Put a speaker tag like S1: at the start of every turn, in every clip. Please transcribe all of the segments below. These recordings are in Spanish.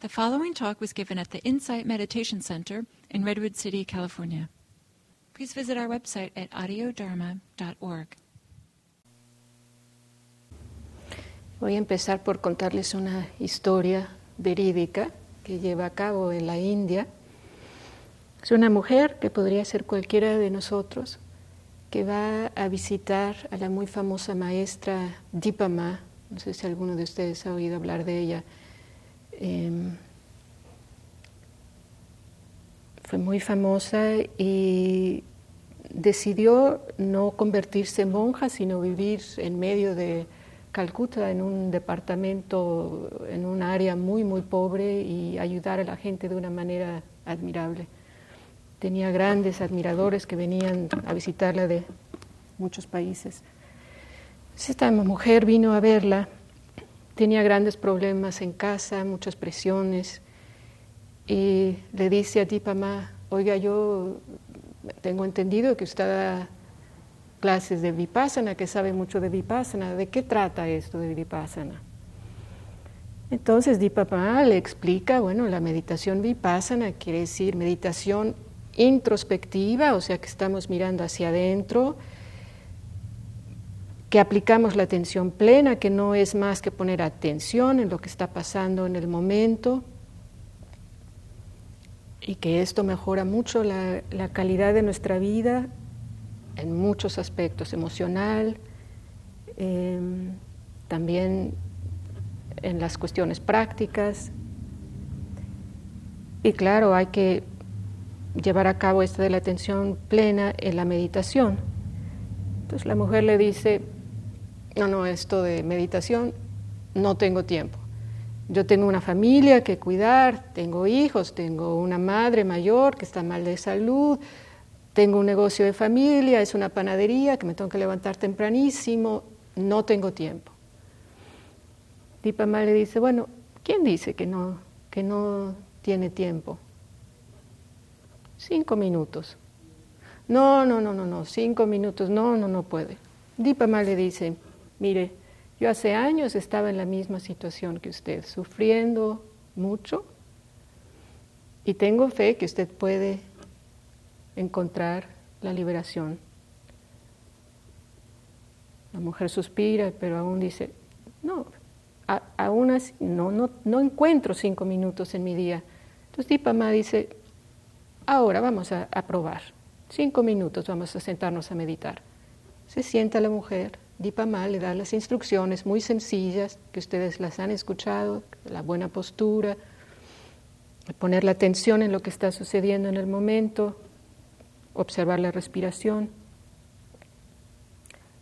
S1: The following talk was given at the Insight Meditation Center in Redwood City, California. Please visit our website at audiodharma.org.
S2: Voy a empezar por contarles una historia verídica que lleva a cabo en la India. Es una mujer que podría ser cualquiera de nosotros que va a visitar a la muy famosa maestra Dipama. No sé si alguno de ustedes ha oído hablar de ella Em, fue muy famosa y decidió no convertirse en monja, sino vivir en medio de Calcuta, en un departamento, en un área muy, muy pobre y ayudar a la gente de una manera admirable. Tenía grandes admiradores que venían a visitarla de muchos países. Esta mujer vino a verla tenía grandes problemas en casa, muchas presiones, y le dice a Dipama, oiga, yo tengo entendido que usted da clases de Vipassana, que sabe mucho de Vipassana, ¿de qué trata esto de Vipassana? Entonces Dipama le explica, bueno, la meditación Vipassana quiere decir meditación introspectiva, o sea que estamos mirando hacia adentro, que aplicamos la atención plena, que no es más que poner atención en lo que está pasando en el momento y que esto mejora mucho la, calidad de nuestra vida en muchos aspectos, emocional, em, también en las cuestiones prácticas. Y claro, hay que llevar a cabo esto de la atención plena en la meditación. Entonces la mujer le dice, no, no, esto de meditación, no tengo tiempo. Yo tengo una familia que cuidar, tengo hijos, tengo una madre mayor que está mal de salud, tengo un negocio de familia, es una panadería que me tengo que levantar tempranísimo, no tengo tiempo. Dipama le dice, bueno, ¿quién dice que no, que no tiene tiempo? Cinco minutos. No, no, no, no, no, cinco minutos, no, no, no puede. Dipama le dice, Mire, yo hace años estaba en la misma situación que usted, sufriendo mucho, y tengo fe que usted puede encontrar la liberación. La mujer suspira, pero aún dice, no, aún así, no, no, no encuentro cinco minutos en mi día. Entonces Dipama dice, ahora vamos a, a probar, cinco minutos vamos a sentarnos a meditar. Se sienta la mujer, Dipama le da las instrucciones muy sencillas que ustedes las han escuchado, la buena postura, poner la atención en lo que está sucediendo en el momento, observar la respiración.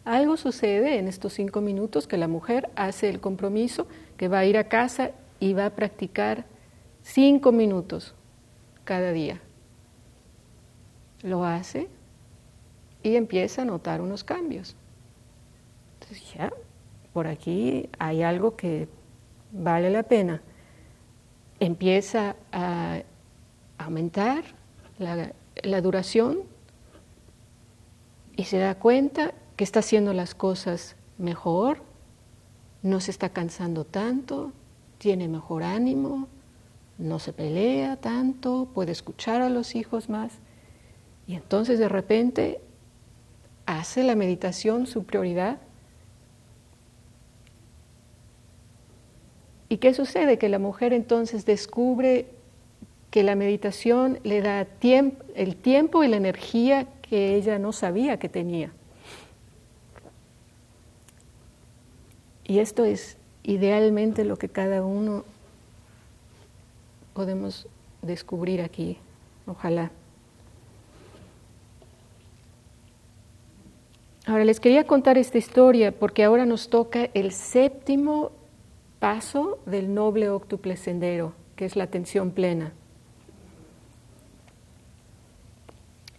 S2: Algo sucede en estos cinco minutos que la mujer hace el compromiso que va a ir a casa y va a practicar cinco minutos cada día. Lo hace y empieza a notar unos cambios ya, por aquí hay algo que vale la pena. Empieza a aumentar la, la duración y se da cuenta que está haciendo las cosas mejor, no se está cansando tanto, tiene mejor ánimo, no se pelea tanto, puede escuchar a los hijos más. Y entonces de repente hace la meditación su prioridad ¿Y qué sucede? Que la mujer entonces descubre que la meditación le da el tiempo y la energía que ella no sabía que tenía. Y esto es idealmente lo que cada uno podemos descubrir aquí, ojalá. Ahora les quería contar esta historia porque ahora nos toca el séptimo paso del noble octuple sendero, que es la atención plena.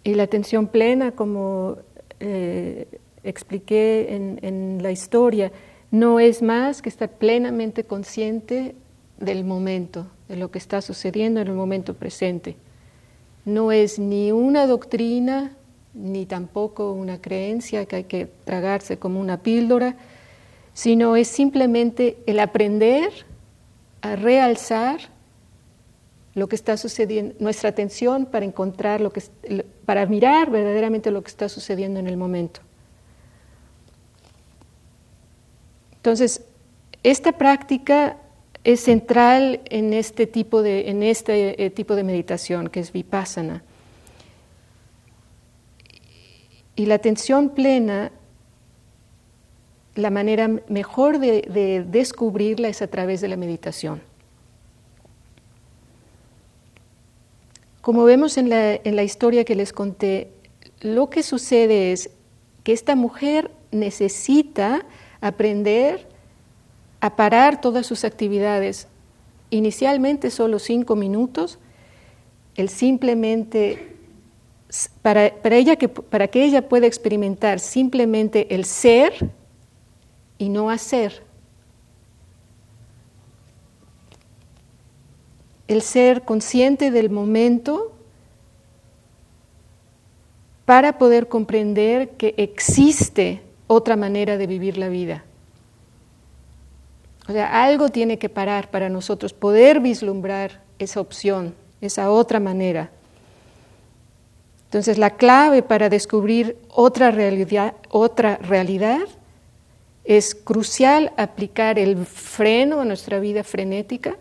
S2: Y la atención plena, como eh, expliqué en, en la historia, no es más que estar plenamente consciente del momento, de lo que está sucediendo en el momento presente. No es ni una doctrina, ni tampoco una creencia que hay que tragarse como una píldora, sino es simplemente el aprender a realzar lo que está sucediendo, nuestra atención para encontrar lo que, para mirar verdaderamente lo que está sucediendo en el momento. Entonces, esta práctica es central en este tipo de, en este eh, tipo de meditación que es vipassana. Y la atención plena, la manera mejor de, descubrirla es a través de la meditación. Como vemos en la, en la historia que les conté, lo que sucede es que esta mujer necesita aprender a parar todas sus actividades, inicialmente solo cinco minutos, el simplemente para, ella que, para que ella pueda experimentar simplemente el ser y no hacer. El ser consciente del momento para poder comprender que existe otra manera de vivir la vida. O sea, algo tiene que parar para nosotros poder vislumbrar esa opción, esa otra manera. Entonces, la clave para descubrir otra realidad, otra realidad es crucial aplicar el freno a nuestra vida frenética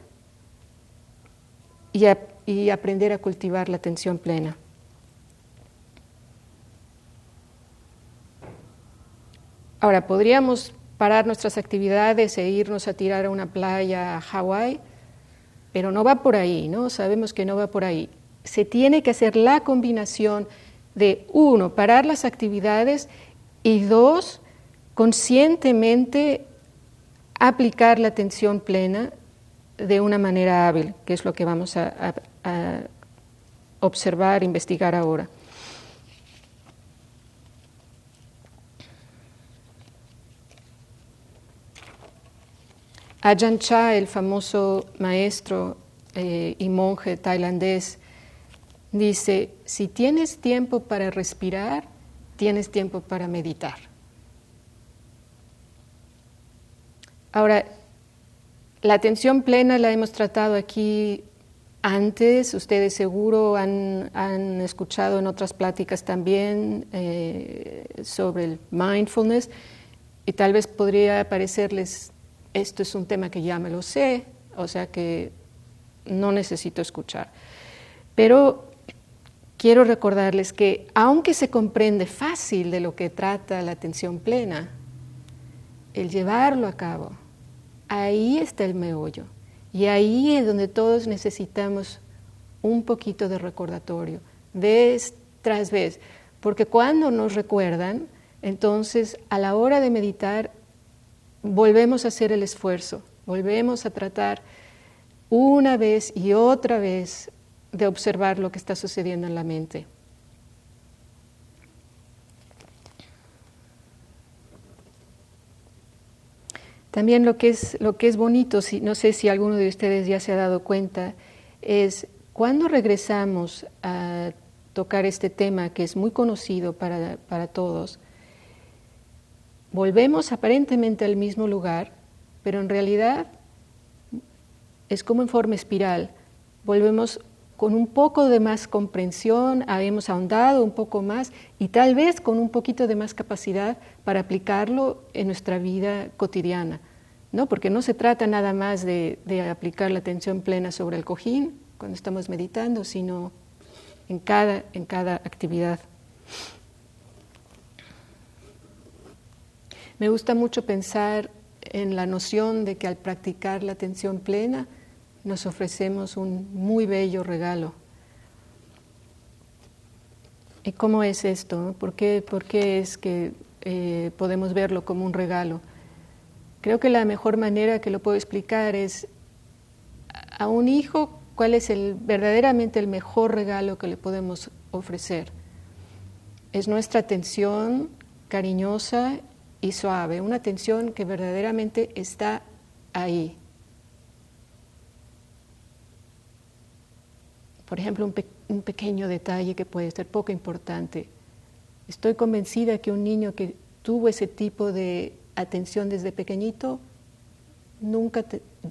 S2: y, aprender a cultivar la atención plena. Ahora, podríamos parar nuestras actividades e irnos a tirar a una playa a Hawái, pero no va por ahí, ¿no? Sabemos que no va por ahí se tiene que hacer la combinación de, uno, parar las actividades y dos, conscientemente aplicar la atención plena de una manera hábil, que es lo que vamos a, observar, investigar ahora. Ajahn Chah, el famoso maestro eh, y monje tailandés, dice, si tienes tiempo para respirar, tienes tiempo para meditar. Ahora, la atención plena la hemos tratado aquí antes, ustedes seguro han, escuchado en otras pláticas también eh, sobre el mindfulness y tal vez podría parecerles, esto es un tema que ya me lo sé, o sea que no necesito escuchar. Pero quiero recordarles que aunque se comprende fácil de lo que trata la atención plena, el llevarlo a cabo, ahí está el meollo. Y ahí es donde todos necesitamos un poquito de recordatorio, vez tras vez, porque cuando nos recuerdan, entonces a la hora de meditar volvemos a hacer el esfuerzo, volvemos a tratar una vez y otra vez de observar lo que está sucediendo en la mente. También lo que es, lo que es bonito, si, no sé si alguno de ustedes ya se ha dado cuenta, es cuando regresamos a tocar este tema que es muy conocido para, para todos, volvemos aparentemente al mismo lugar, pero en realidad es como en forma espiral. Volvemos con un poco de más comprensión, habíamos ahondado un poco más y tal vez con un poquito de más capacidad para aplicarlo en nuestra vida cotidiana. ¿No? Porque no se trata nada más de, aplicar la atención plena sobre el cojín cuando estamos meditando, sino en cada, en cada actividad. Me gusta mucho pensar en la noción de que al practicar la atención plena, nos ofrecemos un muy bello regalo. ¿Y cómo es esto? ¿Por qué, es que eh, podemos verlo como un regalo? Creo que la mejor manera que lo puedo explicar es a un hijo cuál es el, verdaderamente el mejor regalo que le podemos ofrecer. Es nuestra atención cariñosa y suave, una atención que verdaderamente está ahí, Por ejemplo, un, pequeño detalle que puede ser poco importante. Estoy convencida que un niño que tuvo ese tipo de atención desde pequeñito nunca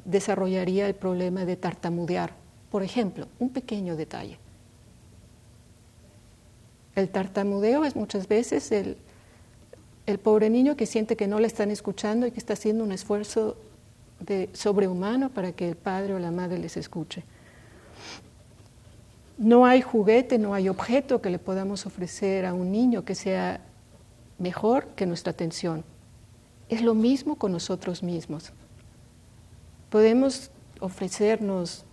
S2: desarrollaría el problema de tartamudear Por ejemplo, un pequeño detalle. El tartamudeo es muchas veces el, el pobre niño que siente que no le están escuchando y que está haciendo un esfuerzo de sobrehumano para que el padre o la madre les escuche. No hay juguete, no hay objeto que le podamos ofrecer a un niño que sea mejor que nuestra atención. Es lo mismo con nosotros mismos. Podemos ofrecernos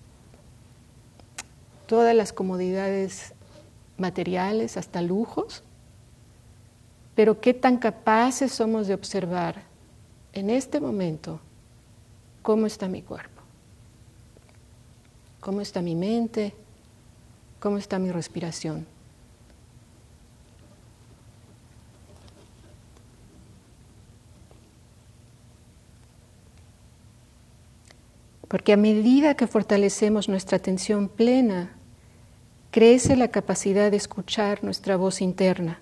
S2: todas las comodidades materiales, hasta lujos, pero qué tan capaces somos de observar en este momento cómo está mi cuerpo, cómo está mi mente, cómo está mi respiración. Porque a medida que fortalecemos nuestra atención plena, crece la capacidad de escuchar nuestra voz interna.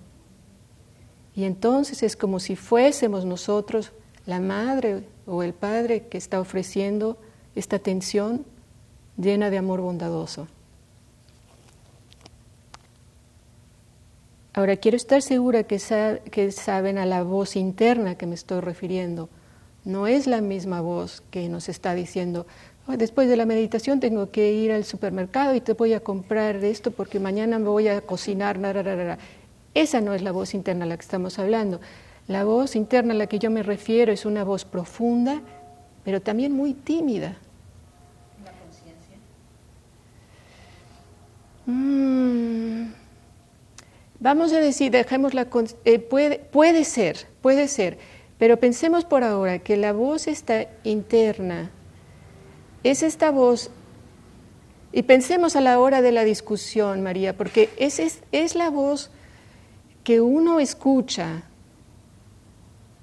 S2: Y entonces es como si fuésemos nosotros la madre o el padre que está ofreciendo esta atención llena de amor bondadoso. Ahora, quiero estar segura que, que, saben a la voz interna que me estoy refiriendo. No es la misma voz que nos está diciendo, después de la meditación tengo que ir al supermercado y te voy a comprar esto porque mañana me voy a cocinar. Esa no es la voz interna a la que estamos hablando. La voz interna a la que yo me refiero es una voz profunda, pero también muy tímida.
S3: ¿La conciencia?
S2: Mm. Vamos a decir, dejemos la eh, puede ser, puede ser, pero pensemos por ahora que la voz está interna es esta voz, y pensemos a la hora de la discusión, María, porque es, es, es la voz que uno escucha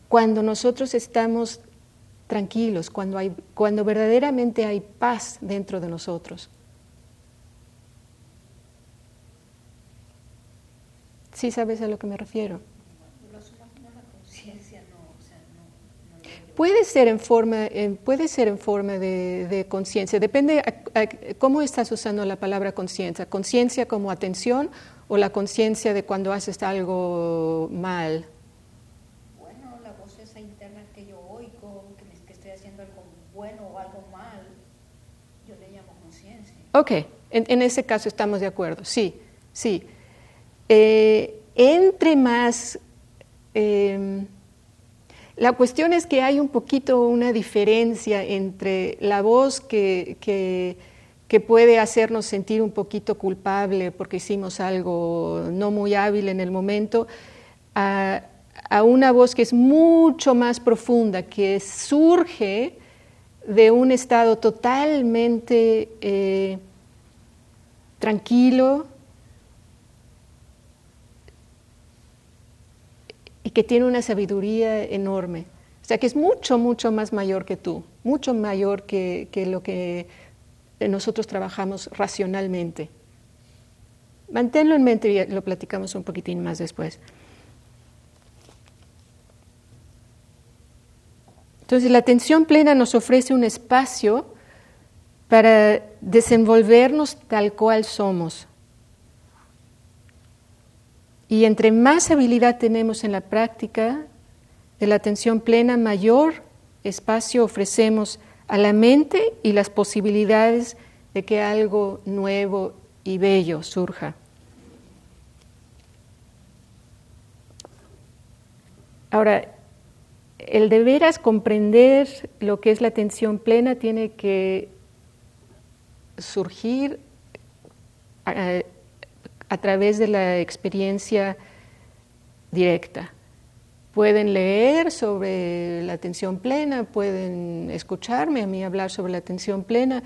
S2: cuando nosotros estamos tranquilos, cuando, hay, cuando verdaderamente hay paz dentro de nosotros. ¿Sí sabes a lo que me refiero? Puede ser en forma, puede ser en forma de, conciencia, depende cómo estás usando la palabra conciencia. Conciencia como atención o la conciencia de cuando haces algo mal.
S3: Bueno, la voz esa interna que yo oigo, que, que estoy haciendo algo bueno o algo mal, yo le llamo conciencia.
S2: Ok, en, en ese caso estamos de acuerdo, sí, sí. Eh, entre más... Eh, la cuestión es que hay un poquito una diferencia entre la voz que, que, puede hacernos sentir un poquito culpable porque hicimos algo no muy hábil en el momento, a, una voz que es mucho más profunda, que surge de un estado totalmente eh, tranquilo, y que tiene una sabiduría enorme. O sea, que es mucho, mucho más mayor que tú, mucho mayor que, lo que nosotros trabajamos racionalmente. Manténlo en mente y lo platicamos un poquitín más después. Entonces, la atención plena nos ofrece un espacio para desenvolvernos tal cual somos, y entre más habilidad tenemos en la práctica de la atención plena, mayor espacio ofrecemos a la mente y las posibilidades de que algo nuevo y bello surja. Ahora, el de veras comprender lo que es la atención plena tiene que surgir eh, a través de la experiencia directa. Pueden leer sobre la atención plena, pueden escucharme a mí hablar sobre la atención plena,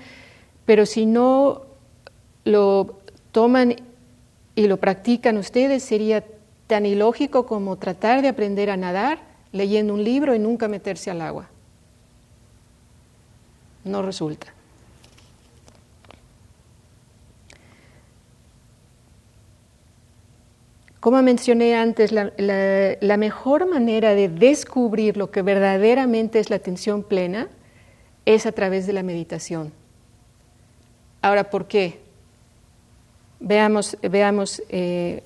S2: pero si no lo toman y lo practican ustedes, sería tan ilógico como tratar de aprender a nadar leyendo un libro y nunca meterse al agua. No resulta. Como mencioné antes, la, mejor manera de descubrir lo que verdaderamente es la atención plena es a través de la meditación. Ahora, ¿por qué? Veamos, veamos eh,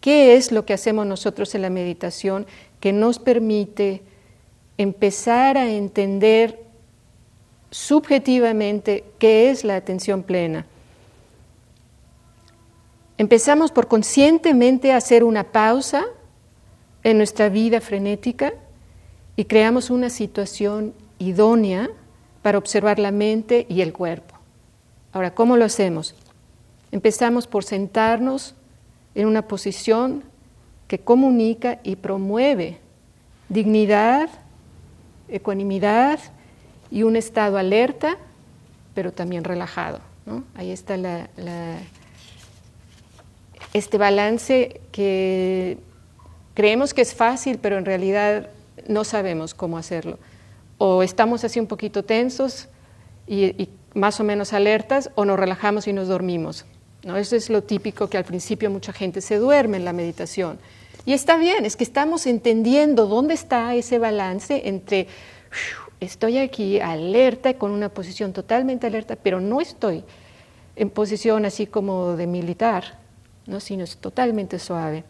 S2: qué es lo que hacemos nosotros en la meditación que nos permite empezar a entender subjetivamente qué es la atención plena. Empezamos por conscientemente hacer una pausa en nuestra vida frenética y creamos una situación idónea para observar la mente y el cuerpo. Ahora, ¿cómo lo hacemos? Empezamos por sentarnos en una posición que comunica y promueve dignidad, ecuanimidad y un estado alerta, pero también relajado. Ahí está la, este balance que creemos que es fácil, pero en realidad no sabemos cómo hacerlo. O estamos así un poquito tensos y más o menos alertas o nos relajamos y nos dormimos. ¿no? Eso es lo típico que al principio mucha gente se duerme en la meditación. Y está bien, es que estamos entendiendo dónde está ese balance entre estoy aquí alerta, con una posición totalmente alerta, pero no estoy en posición así como de militar, ¿no? sino es totalmente suave.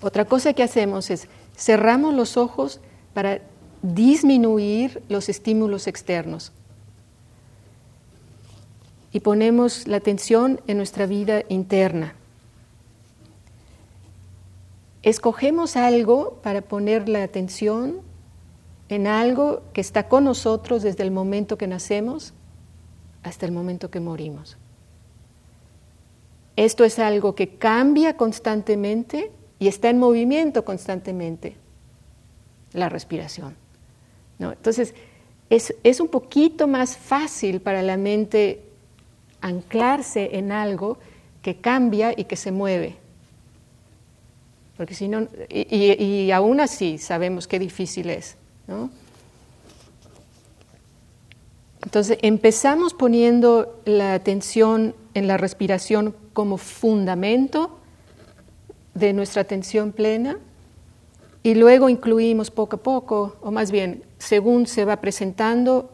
S2: Otra cosa que hacemos es cerramos los ojos para disminuir los estímulos externos y ponemos la atención en nuestra vida interna. Escogemos algo para poner la atención en algo que está con nosotros desde el momento que nacemos hasta el momento que morimos. Esto es algo que cambia constantemente y está en movimiento constantemente, la respiración. ¿no? Entonces, es, es, un poquito más fácil para la mente anclarse en algo que cambia y que se mueve. Porque si no, y, aún así sabemos qué difícil es. Entonces empezamos poniendo la atención en la respiración como fundamento de nuestra atención plena y luego incluimos poco a poco, o más bien, según se va presentando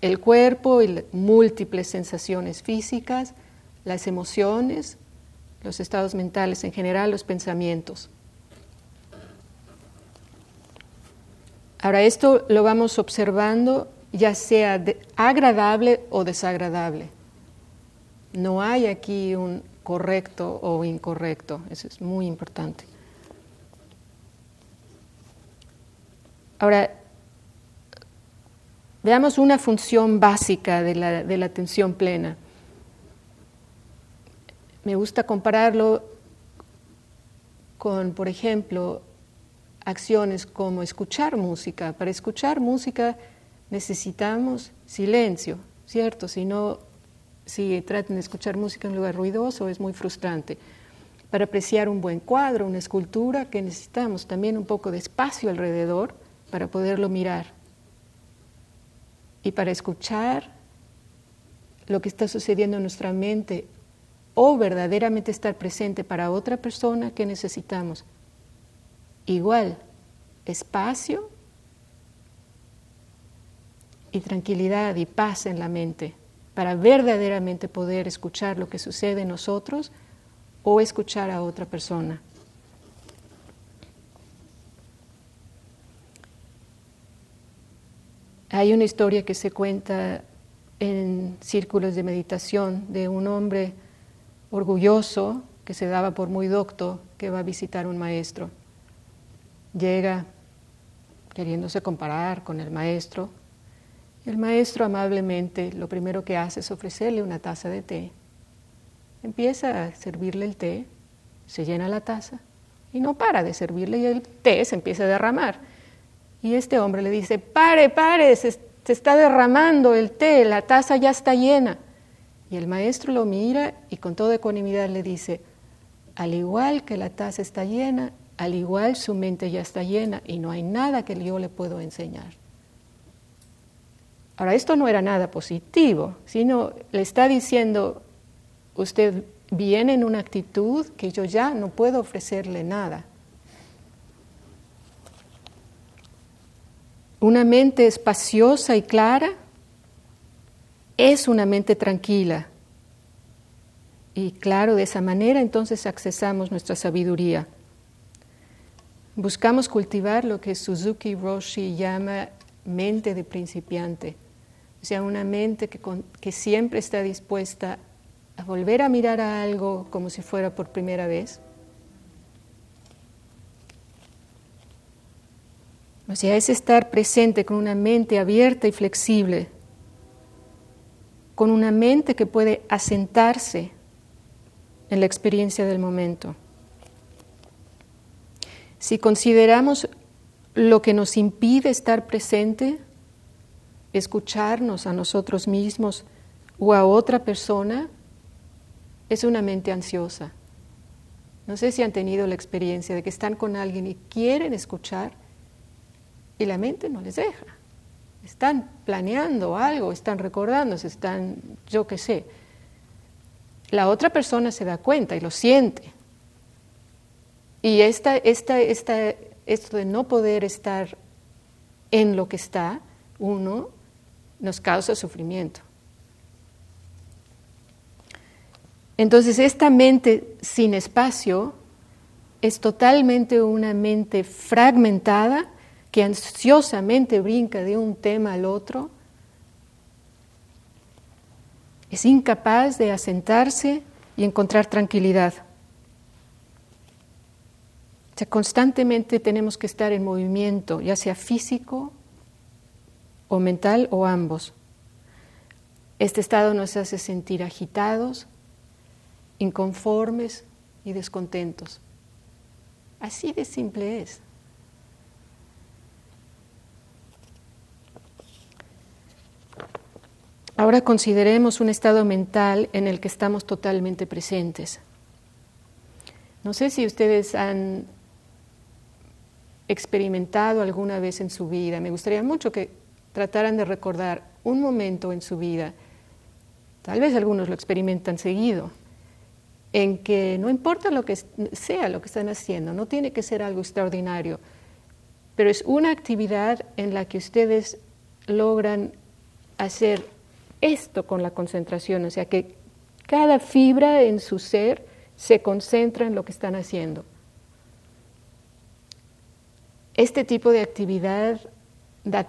S2: el cuerpo y múltiples sensaciones físicas, las emociones, los estados mentales en general, los pensamientos. Ahora esto lo vamos observando ya sea agradable o desagradable. No hay aquí un correcto o incorrecto, eso es muy importante. Ahora, Veamos una función básica de la, atención plena. Me gusta compararlo con, por ejemplo, acciones como escuchar música. Para escuchar música necesitamos silencio, ¿cierto? Si no, si tratan de escuchar música en lugar ruidoso es muy frustrante. Para apreciar un buen cuadro, una escultura, que necesitamos también un poco de espacio alrededor para poderlo mirar y para escuchar lo que está sucediendo en nuestra mente o verdaderamente estar presente para otra persona que necesitamos. Igual, espacio y tranquilidad y paz en la mente para verdaderamente poder escuchar lo que sucede en nosotros o escuchar a otra persona. Hay una historia que se cuenta en círculos de meditación de un hombre orgulloso que se daba por muy docto que va a visitar un maestro. Llega queriéndose comparar con el maestro. El maestro amablemente lo primero que hace es ofrecerle una taza de té. Empieza a servirle el té, se llena la taza y no para de servirle y el té se empieza a derramar. Y este hombre le dice, pare, pare, se, está derramando el té, la taza ya está llena. Y el maestro lo mira y con toda ecuanimidad le dice, al igual que la taza está llena, al igual su mente ya está llena y no hay nada que yo le puedo enseñar. Ahora, esto no era nada positivo, sino le está diciendo, usted viene en una actitud que yo ya no puedo ofrecerle nada. Una mente espaciosa y clara es una mente tranquila. Y claro, de esa manera entonces accesamos nuestra sabiduría. Buscamos cultivar lo que Suzuki Roshi llama mente de principiante, o sea, una mente que, que siempre está dispuesta a volver a mirar a algo como si fuera por primera vez. O sea, es estar presente con una mente abierta y flexible, con una mente que puede asentarse en la experiencia del momento. Si consideramos lo que nos impide estar presente, escucharnos a nosotros mismos o a otra persona, es una mente ansiosa. No sé si han tenido la experiencia de que están con alguien y quieren escuchar y la mente no les deja. Están planeando algo, están recordándose, están, yo qué sé. La otra persona se da cuenta y lo siente. Y esta, esta, esta, esto de no poder estar en lo que está, uno, nos causa sufrimiento. Entonces, esta mente sin espacio es totalmente una mente fragmentada que ansiosamente brinca de un tema al otro. Es incapaz de asentarse y encontrar tranquilidad. O sea, constantemente tenemos que estar en movimiento, ya sea físico o mental o ambos. Este estado nos hace sentir agitados, inconformes y descontentos. Así de simple es. Ahora consideremos un estado mental en el que estamos totalmente presentes. No sé si ustedes han experimentado alguna vez en su vida. Me gustaría mucho que trataran de recordar un momento en su vida, tal vez algunos lo experimentan seguido, en que no importa lo que sea lo que están haciendo, no tiene que ser algo extraordinario, pero es una actividad en la que ustedes logran hacer esto con la concentración, o sea que cada fibra en su ser se concentra en lo que están haciendo. Este tipo de actividad da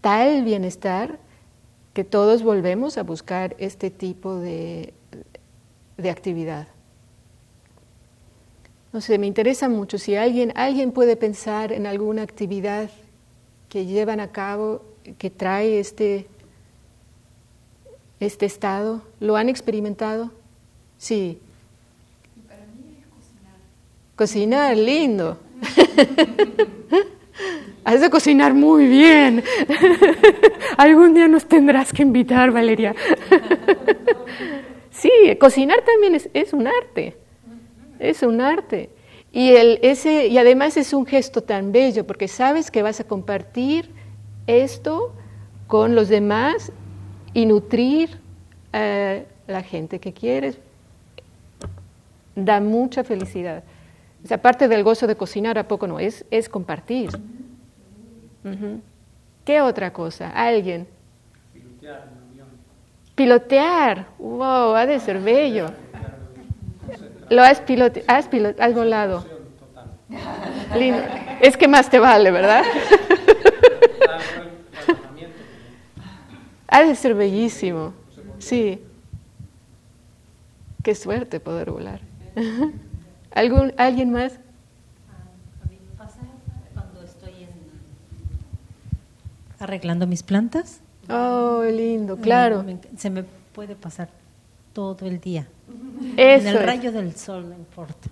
S2: tal bienestar que todos volvemos a buscar este tipo de, de actividad. No sé, me interesa mucho si alguien, alguien puede pensar en alguna actividad que llevan a cabo que trae este, este estado. ¿Lo han experimentado? Sí.
S3: Para mí es cocinar.
S2: Cocinar, lindo. Has de cocinar muy bien. Algún día nos tendrás que invitar, Valeria. sí, cocinar también es, es un arte es un arte. Y, el, ese, y además es un gesto tan bello porque sabes que vas a compartir esto con los demás y nutrir a la gente que quieres. Da mucha felicidad. O sea, aparte del gozo de cocinar, ¿a poco no? Es, es compartir. ¿Qué otra cosa? ¿Alguien? Pilotear. Pilotear. ¡Wow! Ha de ser bello. Lo has, pilote, has, volado. Lindo. Es que más te vale, ¿verdad? ha de ser bellísimo. Sí. Qué suerte poder volar. ¿Algún, ¿Alguien más?
S4: A mí me pasa cuando estoy arreglando mis plantas.
S2: Oh, lindo, claro.
S4: se me puede pasar todo el día.
S2: en
S4: el rayo del sol, no importa.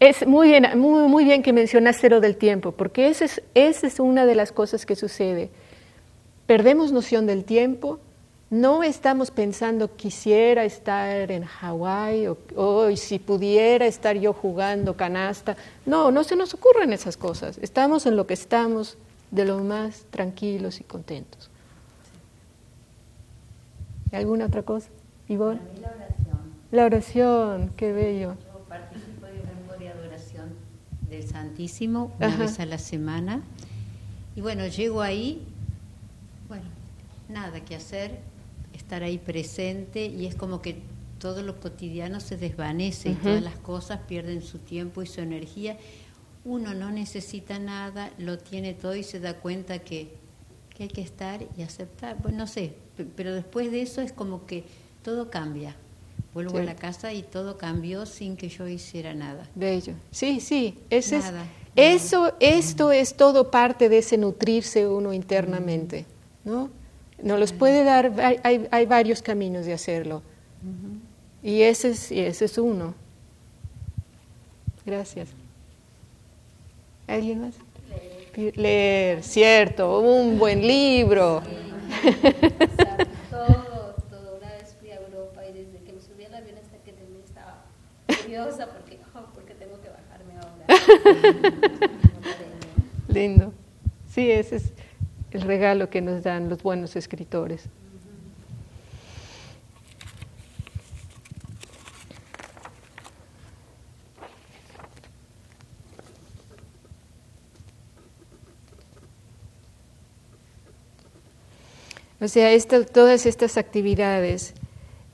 S2: Es muy bien, muy, muy bien que mencionaste lo del tiempo, porque esa es, esa es una de las cosas que sucede. Perdemos noción del tiempo, no estamos pensando quisiera estar en Hawái o si pudiera estar yo jugando canasta. No, no se nos ocurren esas cosas. Estamos en lo que estamos de lo más tranquilos y contentos. ¿Alguna otra cosa? Ivonne.
S5: la oración.
S2: La oración, qué bello.
S5: Yo participo de un grupo de adoración del Santísimo una vez a la semana. Y bueno, llego ahí, bueno, nada que hacer, estar ahí presente y es como que todo lo cotidiano se desvanece y todas las cosas pierden su tiempo y su energía. Uno no necesita nada, lo tiene todo y se da cuenta que, que hay que estar y aceptar. Pues no sé, pero después de eso es como que todo cambia. Vuelvo a la casa y todo cambió sin que yo hiciera nada.
S2: Bello. Sí, sí. Ese Es, eso, esto es todo parte de ese nutrirse uno internamente, ¿no? Nos los puede dar, hay, hay varios caminos de hacerlo. Y ese es, ese es uno. Gracias. ¿Alguien más? Leer. Leer, cierto, un buen libro.
S4: todo, todo. Una vez fui a Europa y desde que me subí al avión hasta que terminé estaba curiosa porque, oh, porque tengo que bajarme ahora.
S2: Lindo. Sí, ese es el regalo que nos dan los buenos escritores. O sea, todas estas actividades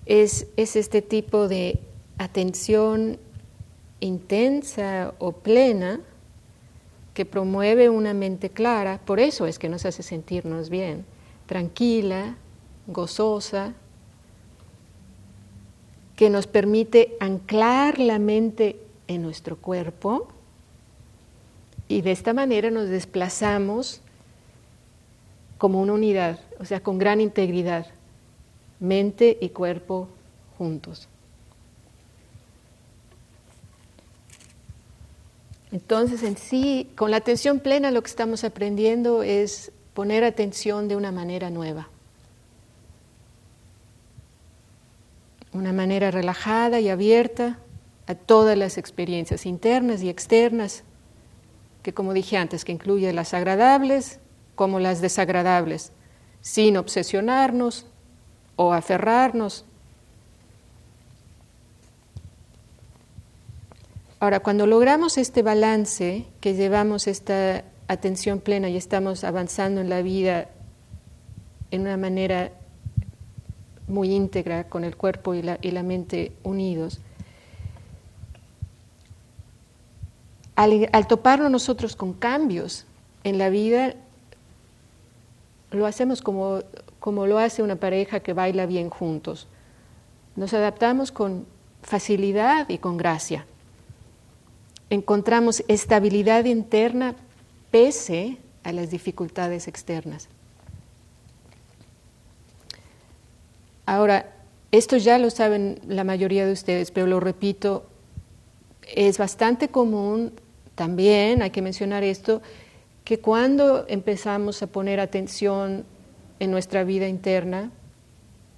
S2: es, es este tipo de atención intensa o plena que promueve una mente clara, por eso es que nos hace sentirnos bien, tranquila, gozosa, que nos permite anclar la mente en nuestro cuerpo y de esta manera nos desplazamos como una unidad, o sea, con gran integridad, mente y cuerpo juntos. Entonces, en sí, con la atención plena lo que estamos aprendiendo es poner atención de una manera nueva. Una manera relajada y abierta a todas las experiencias internas y externas, que como dije antes, que incluye las agradables como las desagradables, sin obsesionarnos o aferrarnos. Ahora, cuando logramos este balance, que llevamos esta atención plena y estamos avanzando en la vida en una manera muy íntegra, con el cuerpo y la, mente unidos, al, al toparnos nosotros con cambios en la vida, lo hacemos como, como lo hace una pareja que baila bien juntos. Nos adaptamos con facilidad y con gracia. Encontramos estabilidad interna pese a las dificultades externas. Ahora, esto ya lo saben la mayoría de ustedes, pero lo repito, es bastante común también, hay que mencionar esto, que cuando empezamos a poner atención en nuestra vida interna,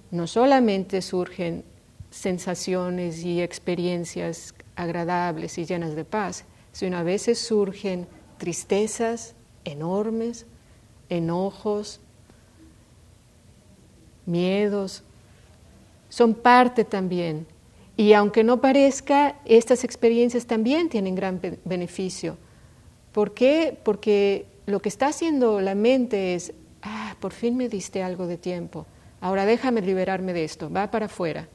S2: no solamente surgen sensaciones y experiencias agradables y llenas de paz, sino a veces surgen tristezas enormes, enojos, miedos, son parte también. Y aunque no parezca, estas experiencias también tienen gran beneficio ¿Por qué? Porque lo que está haciendo la mente es, ah, por fin me diste algo de tiempo, ahora déjame liberarme de esto, va para afuera.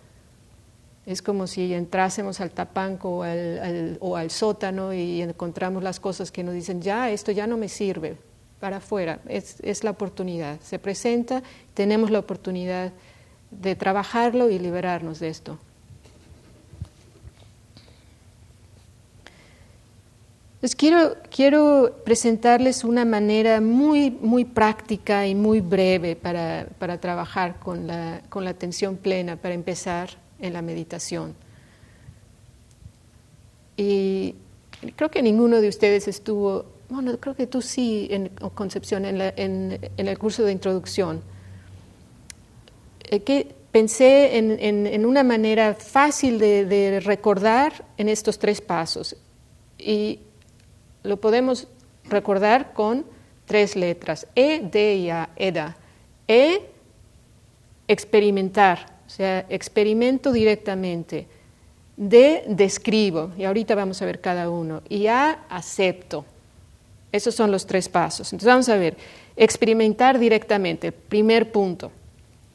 S2: Es como si entrásemos al tapanco o al, sótano y encontramos las cosas que nos dicen, ya, esto ya no me sirve, para afuera, es, es la oportunidad. Se presenta, tenemos la oportunidad de trabajarlo y liberarnos de esto. Entonces quiero, quiero presentarles una manera muy, muy práctica y muy breve para, para trabajar con la, con la atención plena, para empezar en la meditación. Y creo que ninguno de ustedes estuvo, bueno, creo que tú sí, en Concepción, en, en, en el curso de introducción. Eh, que pensé en, en, una manera fácil de, de recordar en estos tres pasos. Y lo podemos recordar con tres letras, E, D y A, EDA. E, experimentar, o sea, experimento directamente. D, describo, y ahorita vamos a ver cada uno. Y A, acepto. Esos son los tres pasos. Entonces vamos a ver, experimentar directamente, primer punto.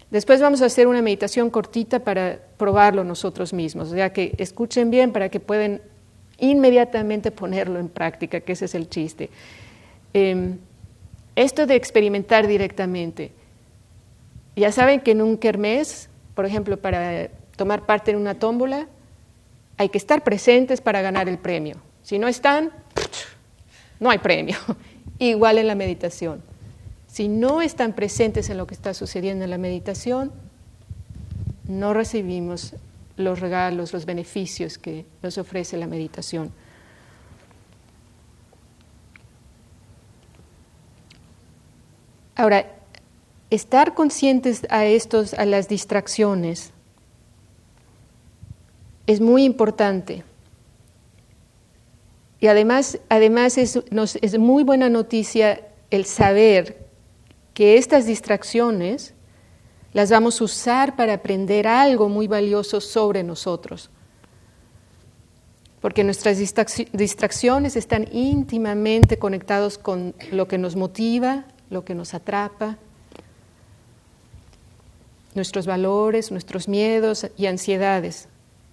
S2: Después vamos a hacer una meditación cortita para probarlo nosotros mismos, o sea que escuchen bien para que puedan inmediatamente ponerlo en práctica, que ese es el chiste. Em, esto de experimentar directamente. Ya saben que en un kermés, por ejemplo, para tomar parte en una tómbola, hay que estar presentes para ganar el premio. Si no están, no hay premio. Igual en la meditación. Si no están presentes en lo que está sucediendo en la meditación, no recibimos los regalos, los beneficios que nos ofrece la meditación. Ahora, estar conscientes a estos, a las distracciones, es muy importante. Y además, además es, es muy buena noticia el saber que estas distracciones las vamos a usar para aprender algo muy valioso sobre nosotros. Porque nuestras distracciones están íntimamente conectados con lo que nos motiva, lo que nos atrapa, nuestros valores, nuestros miedos y ansiedades.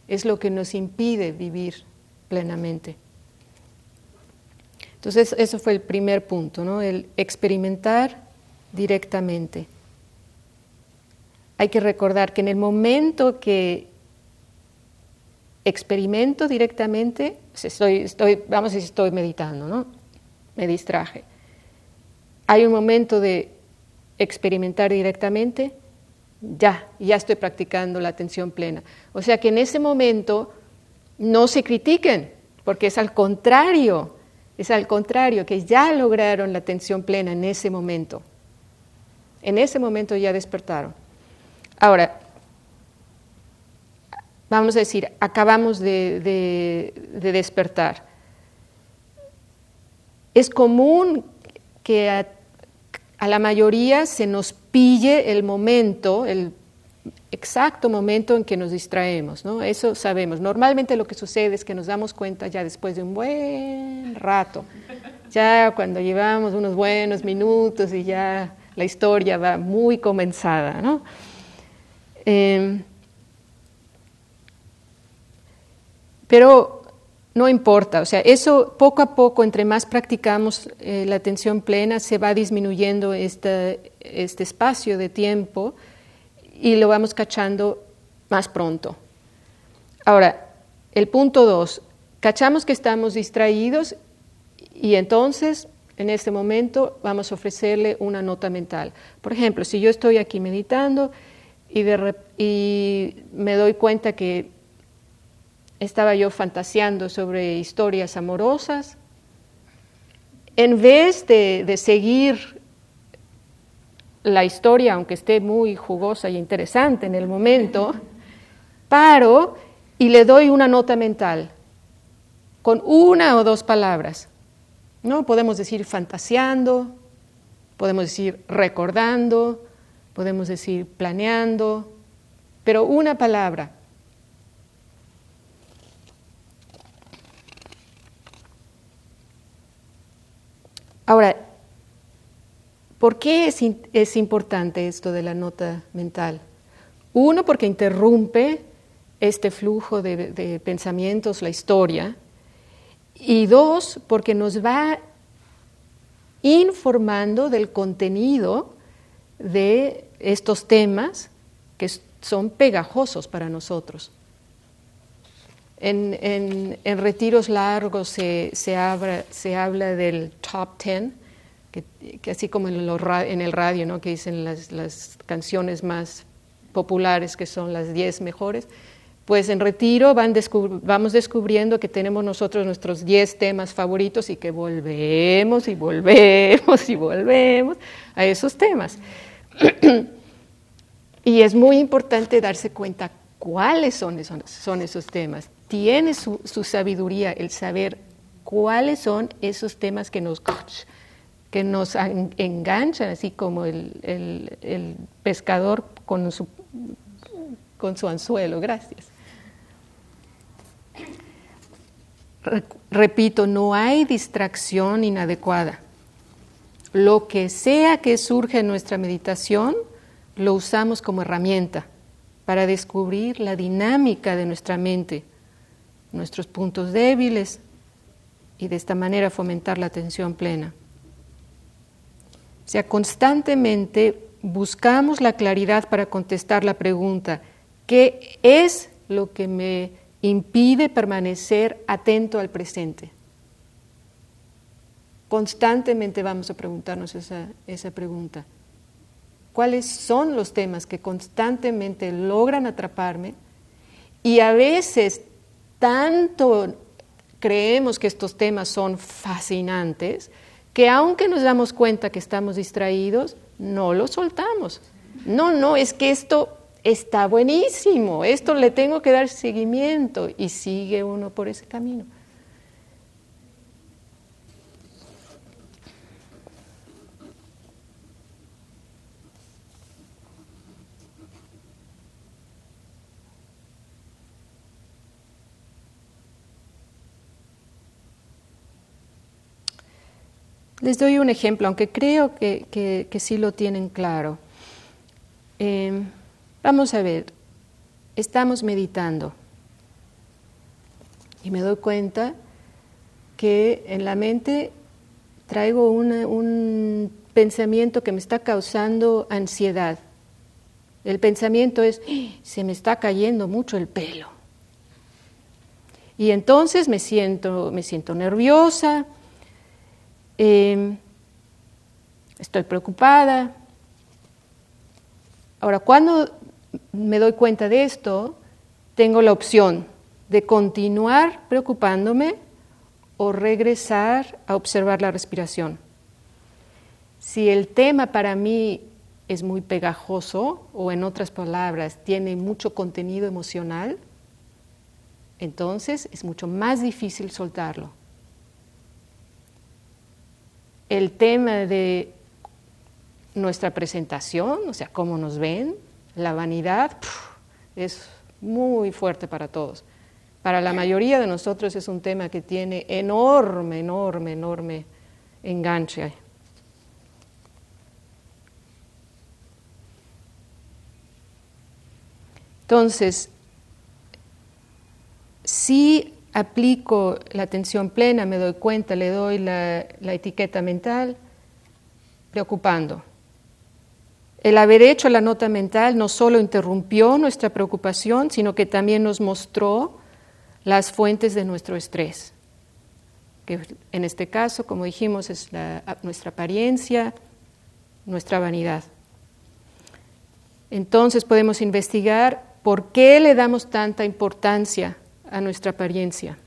S2: Es lo que nos impide vivir plenamente. Entonces, eso fue el primer punto, ¿no? El experimentar directamente. Hay que recordar que en el momento que experimento directamente, estoy, estoy, vamos a decir, estoy meditando, ¿no? Me distraje. Hay un momento de experimentar directamente, ya, ya estoy practicando la atención plena. O sea que en ese momento no se critiquen, porque es al contrario, es al contrario, que ya lograron la atención plena en ese momento. En ese momento ya despertaron. Ahora, vamos a decir, acabamos de, despertar. Es común que a, la mayoría se nos pille el momento, el exacto momento en que nos distraemos, ¿no? Eso sabemos. Normalmente lo que sucede es que nos damos cuenta ya después de un buen rato, ya cuando llevamos unos buenos minutos y ya la historia va muy comenzada, ¿no? Em, pero no importa, o sea, eso poco a poco, entre más practicamos eh, la atención plena, se va disminuyendo este, este espacio de tiempo y lo vamos cachando más pronto. Ahora, el punto dos, cachamos que estamos distraídos y entonces en este momento vamos a ofrecerle una nota mental. Por ejemplo, si yo estoy aquí meditando y, me doy cuenta que estaba yo fantaseando sobre historias amorosas, en vez de, seguir la historia, aunque esté muy jugosa y interesante en el momento, paro y le doy una nota mental con una o dos palabras. ¿No? Podemos decir fantaseando, podemos decir recordando, podemos decir planeando, pero una palabra. Ahora, ¿por qué es, importante esto de la nota mental? Uno, porque interrumpe este flujo de pensamientos, la historia. Y dos, porque nos va informando del contenido de estos temas que son pegajosos para nosotros. En, retiros largos se, se, habla, del top ten, que, así como en, en, el radio, ¿no? que dicen las, las, canciones más populares, que son las diez mejores, pues en retiro van vamos descubriendo que tenemos nosotros nuestros diez temas favoritos y que volvemos y volvemos y volvemos a esos temas. Y es muy importante darse cuenta cuáles son esos, son esos temas. Tiene su, sabiduría el saber cuáles son esos temas que nos, que nos enganchan, así como el, pescador con su, con su anzuelo. Gracias. Repito, no hay distracción inadecuada lo que sea que surge en nuestra meditación, lo usamos como herramienta para descubrir la dinámica de nuestra mente, nuestros puntos débiles y de esta manera fomentar la atención plena. O sea, constantemente buscamos la claridad para contestar la pregunta, ¿qué es lo que me impide permanecer atento al presente? Constantemente vamos a preguntarnos esa, esa pregunta. ¿Cuáles son los temas que constantemente logran atraparme? Y a veces tanto creemos que estos temas son fascinantes que aunque nos damos cuenta que estamos distraídos, no lo soltamos. No, no, es que esto está buenísimo, esto le tengo que dar seguimiento y sigue uno por ese camino. Les doy un ejemplo, aunque creo que, sí lo tienen claro. Em, vamos a ver, estamos meditando y me doy cuenta que en la mente traigo un pensamiento que me está causando ansiedad. El pensamiento es, ¡Ah! se me está cayendo mucho el pelo. Y entonces me siento, me siento nerviosa, Em, estoy preocupada. Ahora, cuando me doy cuenta de esto, tengo la opción de continuar preocupándome o regresar a observar la respiración. Si el tema para mí es muy pegajoso o en otras palabras tiene mucho contenido emocional, entonces es mucho más difícil soltarlo el tema de nuestra presentación, o sea, cómo nos ven, la vanidad, es muy fuerte para todos. Para la mayoría de nosotros es un tema que tiene enorme, enorme, enorme enganche. Entonces, si aplico la atención plena, me doy cuenta, le doy la, etiqueta mental, preocupando. El haber hecho la nota mental no solo interrumpió nuestra preocupación, sino que también nos mostró las fuentes de nuestro estrés, que en este caso, como dijimos, es nuestra apariencia, nuestra vanidad. Entonces podemos investigar por qué le damos tanta importancia a nuestra apariencia?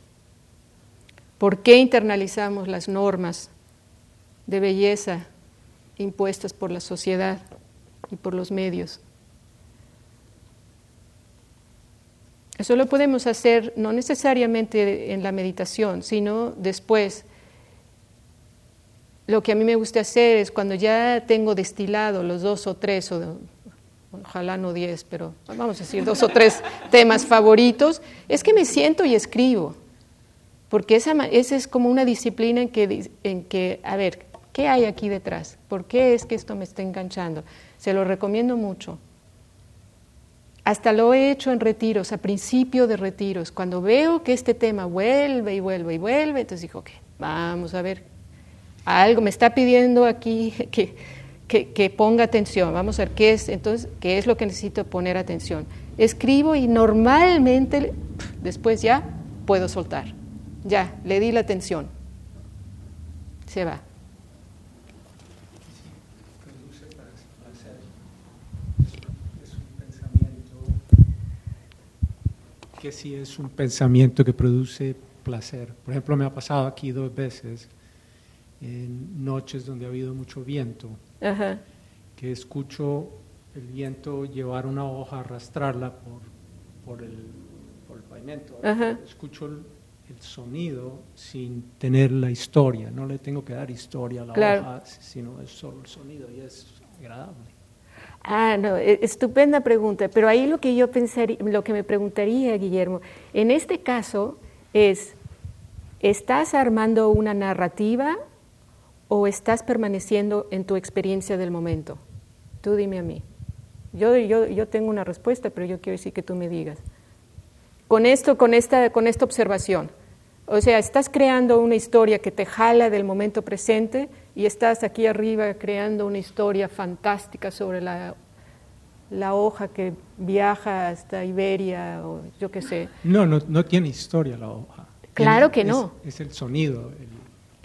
S2: ¿Por qué internalizamos las normas de belleza impuestas por la sociedad y por los medios? Eso lo podemos hacer no necesariamente en la meditación, sino después. Lo que a mí me gusta hacer es cuando ya tengo destilado los dos o tres o ojalá no diez, pero vamos a decir dos o tres temas favoritos, es que me siento y escribo. Porque esa, esa es como una disciplina en que, en que, a ver, ¿qué hay aquí detrás? ¿Por qué es que esto me está enganchando? Se lo recomiendo mucho. Hasta lo he hecho en retiros, a principio de retiros. Cuando veo que este tema vuelve y vuelve y vuelve, entonces digo, ok, vamos a ver, algo me está pidiendo aquí que, que, ponga atención. Vamos a ver qué es, entonces, qué es lo que necesito poner atención. Escribo y normalmente después ya puedo soltar. Ya, le di la atención. Se va.
S6: que si es un pensamiento que produce placer. Por ejemplo, me ha pasado aquí dos veces en noches donde ha habido mucho viento, que escucho el viento llevar una hoja, arrastrarla por, por, el, por el pavimento. Escucho el, sonido sin tener la historia, no le tengo que dar historia a la hoja, sino es solo el sonido y es agradable.
S2: Ah, no, e, estupenda pregunta, pero ahí lo que yo pensaría, lo que me preguntaría, Guillermo, en este caso es, ¿estás armando una narrativa o estás permaneciendo en tu experiencia del momento? Tú dime a mí. Yo, yo, yo tengo una respuesta, pero yo quiero decir que tú me digas. Con esto, con esta, con esta observación. O sea, estás creando una historia que te jala del momento presente y estás aquí arriba creando una historia fantástica sobre la, la hoja que viaja hasta Iberia o yo qué sé.
S6: No, no, no tiene historia la hoja.
S2: Claro que no.
S6: Es, el sonido.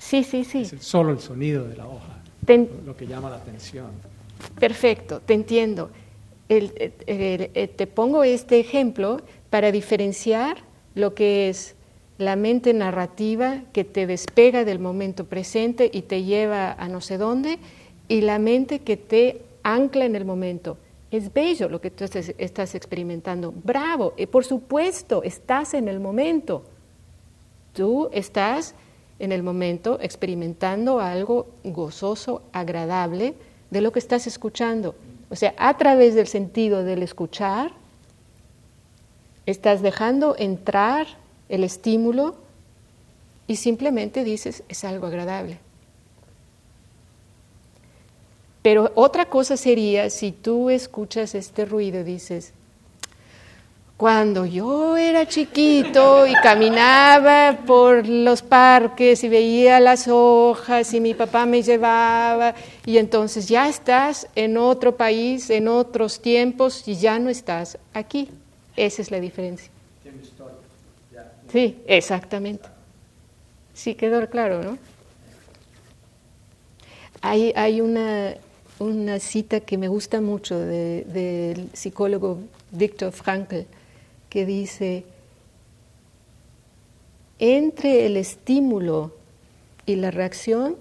S2: Sí, sí, sí.
S6: Es solo el sonido de la hoja, lo que llama la atención.
S2: Perfecto, te entiendo. te pongo este ejemplo para diferenciar lo que es la mente narrativa que te despega del momento presente y te lleva a no sé dónde, y la mente que te ancla en el momento. Es bello lo que tú estás experimentando. Bravo, y por supuesto, estás en el momento. Tú estás en el momento experimentando algo gozoso, agradable de lo que estás escuchando. O sea, a través del sentido del escuchar, estás dejando entrar el estímulo y simplemente dices, es algo agradable. Pero otra cosa sería si tú escuchas este ruido dices, cuando yo era chiquito y caminaba por los parques y veía las hojas y mi papá me llevaba y entonces ya estás en otro país, en otros tiempos y ya no estás aquí. Esa es la diferencia. Sí, exactamente. Sí, quedó claro, ¿no? Hay, hay una, una cita que me gusta mucho del psicólogo Viktor Frankl que dice, entre el estímulo y la reacción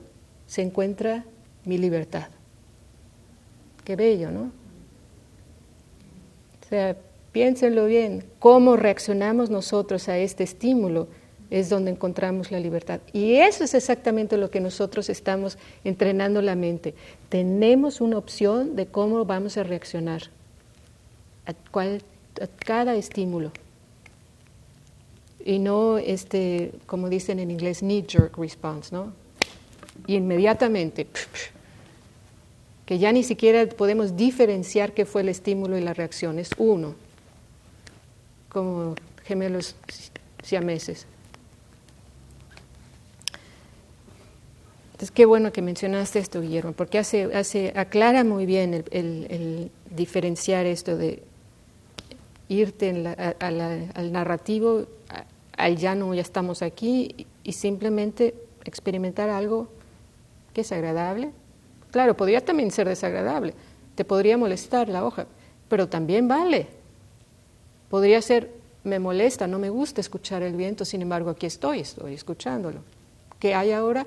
S2: se encuentra mi libertad. Qué bello, ¿no? O sea, piénsenlo bien, cómo reaccionamos nosotros a este estímulo es donde encontramos la libertad. Y eso es exactamente lo que nosotros estamos entrenando la mente. Tenemos una opción de cómo vamos a reaccionar a cuál cada estímulo. Y no, este, como dicen en inglés, knee-jerk response, ¿no? Y inmediatamente, que ya ni siquiera podemos diferenciar qué fue el estímulo y la reacción, es uno, como gemelos siameses. Entonces, qué bueno que mencionaste esto, Guillermo, porque hace, hace, aclara muy bien el diferenciar esto de irte al narrativo, al ya no, ya estamos aquí, y simplemente experimentar algo que es agradable. Claro, podría también ser desagradable, te podría molestar la hoja, pero también vale. Podría ser, me molesta, no me gusta escuchar el viento, sin embargo aquí estoy, estoy escuchándolo. ¿Qué hay ahora?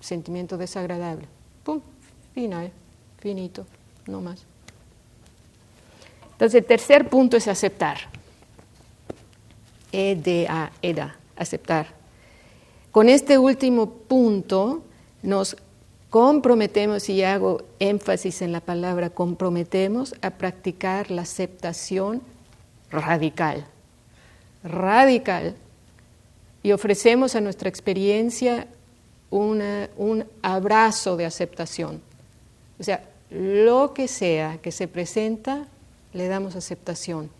S2: Sentimiento desagradable. ¡Pum! Final, finito, no más. Entonces, el tercer punto es aceptar. E-D-A, EDA, aceptar. Con este último punto nos comprometemos, y hago énfasis en la palabra comprometemos, a practicar la aceptación radical. Radical. Y ofrecemos a nuestra experiencia un abrazo de aceptación. O sea, lo que sea que se presenta, le damos aceptación.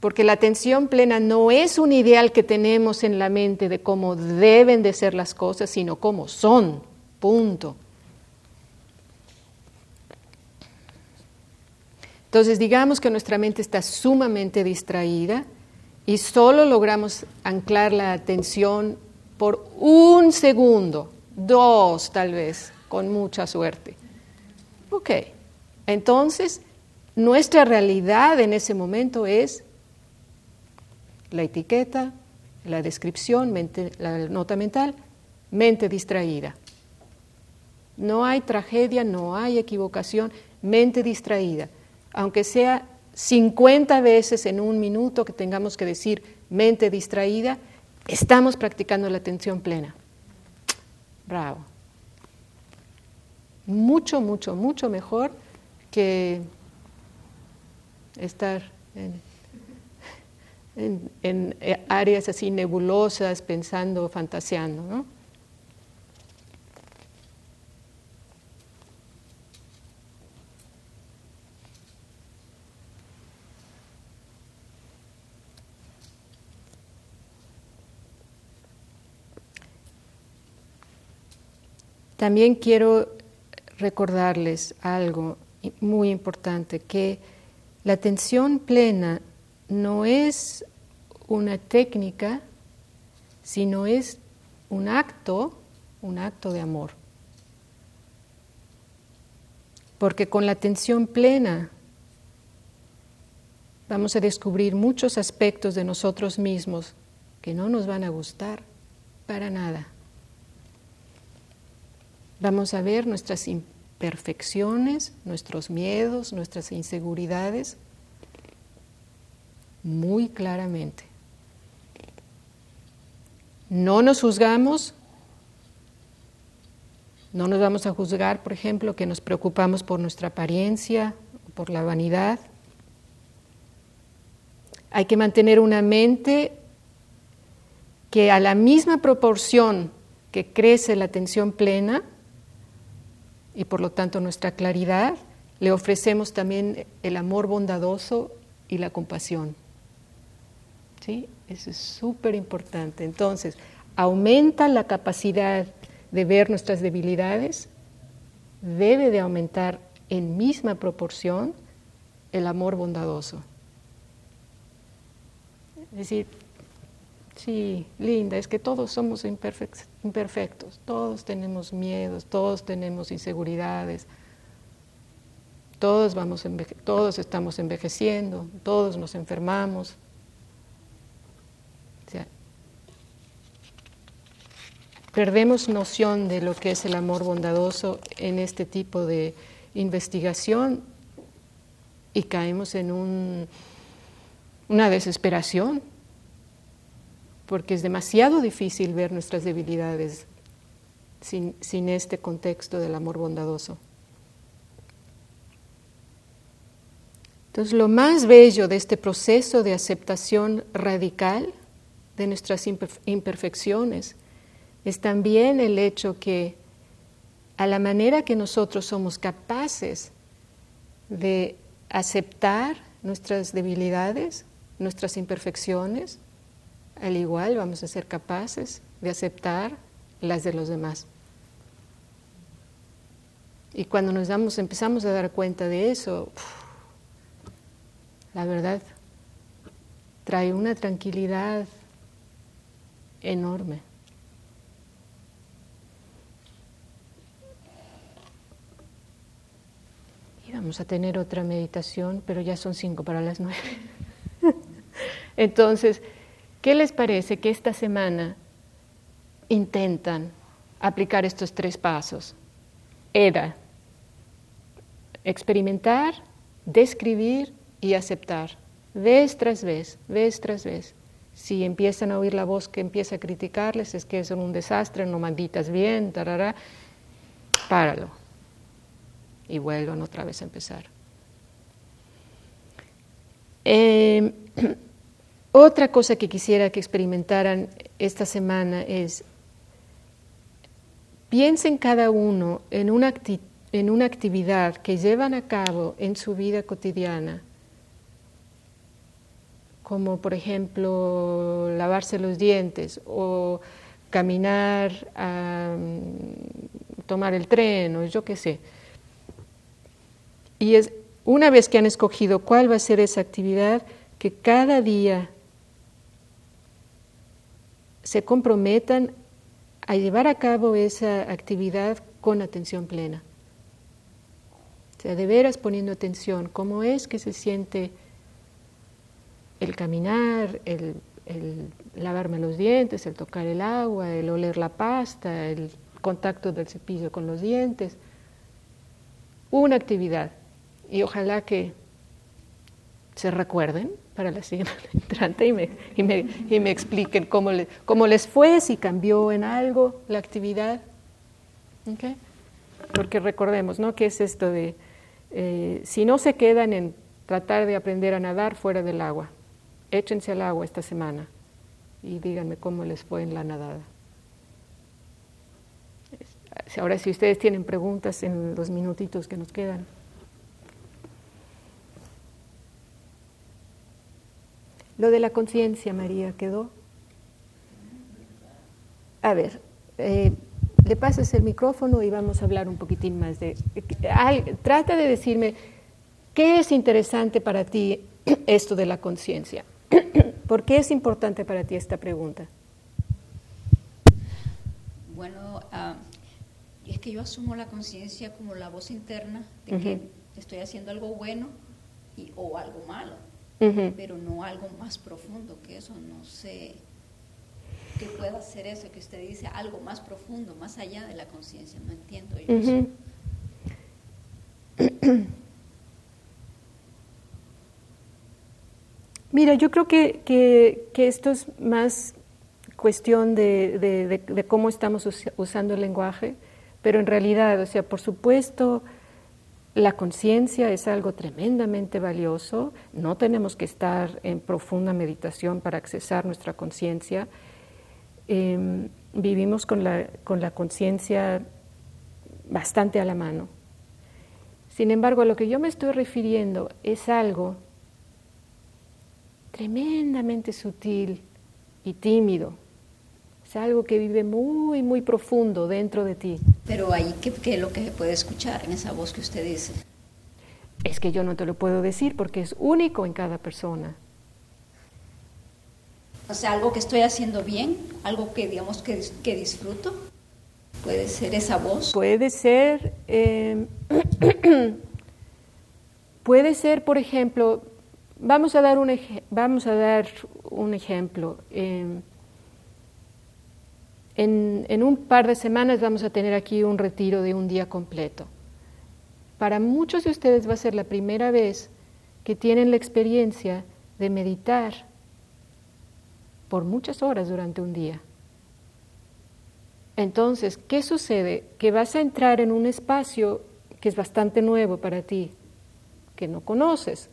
S2: Porque la atención plena no es un ideal que tenemos en la mente de cómo deben de ser las cosas, sino cómo son. Punto. Entonces digamos que nuestra mente está sumamente distraída y solo logramos anclar la atención por un segundo, dos tal vez, con mucha suerte. Ok, entonces nuestra realidad en ese momento es la etiqueta, la descripción, la nota mental, mente distraída. No hay tragedia, no hay equivocación, mente distraída. Aunque sea 50 veces en un minuto que tengamos que decir mente distraída, estamos practicando la atención plena. Bravo. Mucho, mucho, mucho mejor que estar en, eh, áreas así nebulosas, pensando, fantaseando. ¿no? También quiero recordarles algo muy importante, que la atención plena no es una técnica, sino es un acto, un acto de amor. Porque con la atención plena vamos a descubrir muchos aspectos de nosotros mismos que no nos van a gustar para nada. Vamos a ver nuestras imperfecciones, nuestros miedos, nuestras inseguridades muy claramente. No nos juzgamos, no nos vamos a juzgar, por ejemplo, que nos preocupamos por nuestra apariencia, por la vanidad. Hay que mantener una mente que a la misma proporción que crece la atención plena y por lo tanto nuestra claridad, le ofrecemos también el amor bondadoso y la compasión. ¿Sí? Eso es súper importante. Entonces, aumenta la capacidad de ver nuestras debilidades, debe de aumentar en misma proporción el amor bondadoso. Es decir, sí, linda, es que todos somos imperfectos, todos tenemos miedos, todos tenemos inseguridades, todos, vamos todos estamos envejeciendo, todos nos enfermamos, perdemos noción de lo que es el amor bondadoso en este tipo de investigación y caemos en una desesperación, porque es demasiado difícil ver nuestras debilidades sin, sin este contexto del amor bondadoso. Entonces, lo más bello de este proceso de aceptación radical de nuestras imperfecciones es también el hecho que a la manera que nosotros somos capaces de aceptar nuestras debilidades, nuestras imperfecciones, al igual vamos a ser capaces de aceptar las de los demás. Y cuando nos damos, empezamos a dar cuenta de eso, la verdad trae una tranquilidad enorme. vamos a tener otra meditación, pero ya son cinco para las nueve. Entonces, ¿qué les parece que esta semana intentan aplicar estos tres pasos? Era experimentar, describir y aceptar, vez tras vez, vez tras vez. Si empiezan a oír la voz que empieza a criticarles, es que son un desastre, no manditas bien, tarará, páralo y vuelvan otra vez a empezar. Em, otra cosa que quisiera que experimentaran esta semana es, piensen cada uno en una, en una actividad que llevan a cabo en su vida cotidiana, como por ejemplo lavarse los dientes o caminar, a, tomar el tren o yo qué sé. Y es una vez que han escogido cuál va a ser esa actividad, que cada día se comprometan a llevar a cabo esa actividad con atención plena. O sea, de veras poniendo atención, cómo es que se siente el caminar, el, el lavarme los dientes, el tocar el agua, el oler la pasta, el contacto del cepillo con los dientes. Una actividad y ojalá que se recuerden para la siguiente entrante y me, y me, y me expliquen cómo, le, cómo, les fue, si cambió en algo la actividad. Porque recordemos, ¿no? ¿Qué es esto de, eh, si no se quedan en tratar de aprender a nadar fuera del agua, échense al agua esta semana y díganme cómo les fue en la nadada. Ahora, si ustedes tienen preguntas en los minutitos que nos quedan. Lo de la conciencia, María, quedó. A ver, eh, le pasas el micrófono y vamos a hablar un poquitín más de... trata de decirme qué es interesante para ti esto de la conciencia. ¿Por qué es importante para ti esta pregunta?
S3: Bueno, uh, es que yo asumo la conciencia como la voz interna de que estoy haciendo algo bueno y, o algo malo, pero no algo más profundo que eso. No sé qué pueda ser eso que usted dice, algo más profundo, más allá de la conciencia. No entiendo yo eso.
S2: Mira, yo creo que, que, que, esto es más cuestión de, de, de, cómo estamos usando el lenguaje, pero en realidad, o sea, por supuesto, la conciencia es algo tremendamente valioso, no tenemos que estar en profunda meditación para accesar nuestra conciencia. Em, vivimos con la, con la conciencia bastante a la mano. Sin embargo, a lo que yo me estoy refiriendo es algo tremendamente sutil y tímido. Es algo que vive muy, muy profundo dentro de ti.
S3: Pero ahí, ¿qué, ¿qué, es lo que se puede escuchar en esa voz que usted dice?
S2: Es que yo no te lo puedo decir porque es único en cada persona.
S3: O sea, algo que estoy haciendo bien, algo que digamos que, que disfruto. Puede ser esa voz.
S2: Puede ser, eh, puede ser, por ejemplo, vamos a dar un, vamos a dar un ejemplo. Eh, en, un par de semanas vamos a tener aquí un retiro de un día completo. Para muchos de ustedes va a ser la primera vez que tienen la experiencia de meditar por muchas horas durante un día. Entonces, ¿qué sucede? Que vas a entrar en un espacio que es bastante nuevo para ti, que no conoces.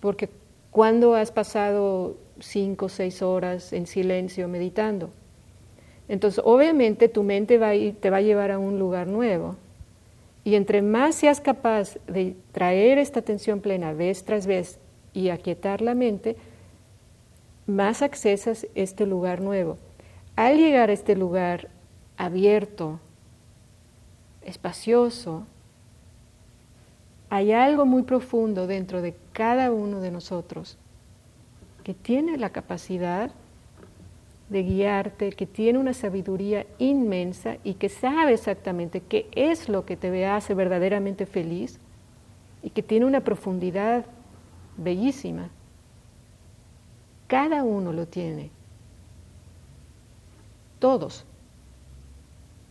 S2: Porque cuando has pasado cinco o seis horas en silencio meditando, entonces, obviamente tu mente va te va a llevar a un lugar nuevo. Y entre más seas capaz de traer esta atención plena vez tras vez y aquietar la mente, más accesas este lugar nuevo. Al llegar a este lugar abierto, espacioso, hay algo muy profundo dentro de cada uno de nosotros que tiene la capacidad de guiarte, que tiene una sabiduría inmensa y que sabe exactamente qué es lo que te hace verdaderamente feliz y que tiene una profundidad bellísima. Cada uno lo tiene. Todos.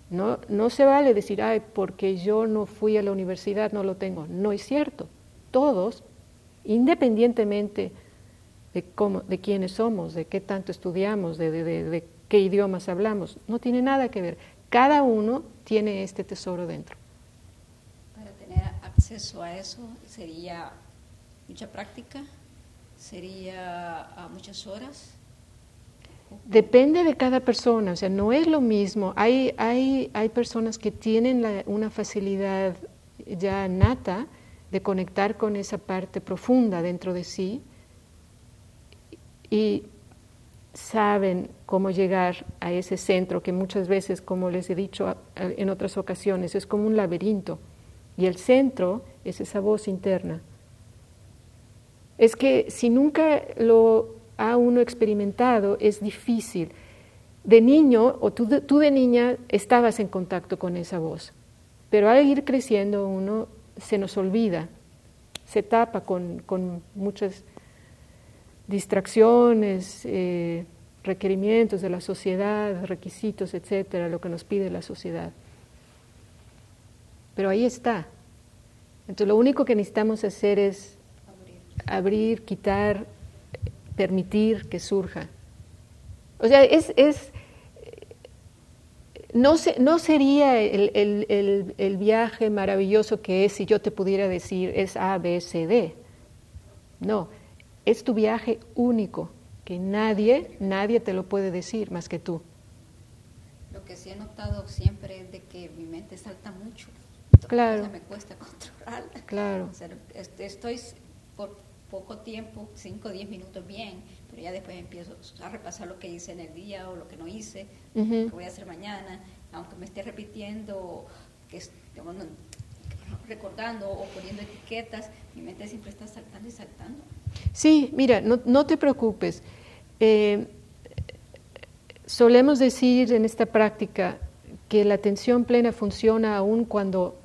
S2: No, no se vale decir, ay, porque yo no fui a la universidad, no lo tengo. No es cierto. Todos, independientemente de, cómo, de quiénes somos, de qué tanto estudiamos, de, de, qué idiomas hablamos. No tiene nada que ver. Cada uno tiene este tesoro dentro.
S3: Para tener acceso a eso sería mucha práctica, sería a muchas horas.
S2: Depende de cada persona, o sea, no es lo mismo. Hay, hay, hay personas que tienen una facilidad ya nata de conectar con esa parte profunda dentro de sí y saben cómo llegar a ese centro que muchas veces, como les he dicho en otras ocasiones, es como un laberinto. Y el centro es esa voz interna. Es que si nunca lo ha uno experimentado, es difícil. De niño, o tú de, tú de niña, estabas en contacto con esa voz. Pero al ir creciendo uno se nos olvida, se tapa con, con muchas distracciones, eh, requerimientos de la sociedad, requisitos, etcétera, lo que nos pide la sociedad. Pero ahí está. Entonces, lo único que necesitamos hacer es abrir, quitar, permitir que surja. O sea, es, es no, no sería el, el, el, viaje maravilloso que es si yo te pudiera decir es A, B, C, D. No, es tu viaje único, que nadie, nadie te lo puede decir más que tú.
S3: Lo que sí he notado siempre es de que mi mente salta mucho.
S2: Claro.
S3: me cuesta controlarla.
S2: Claro.
S3: estoy por poco tiempo, 5 o 10 minutos bien, pero ya después empiezo a repasar lo que hice en el día o lo que no hice, lo que voy a hacer mañana, aunque me esté repitiendo, que recordando o poniendo etiquetas, mi mente siempre está saltando y saltando.
S2: Sí, mira, no, te preocupes. Eh, solemos decir en esta práctica que la atención plena funciona aún cuando,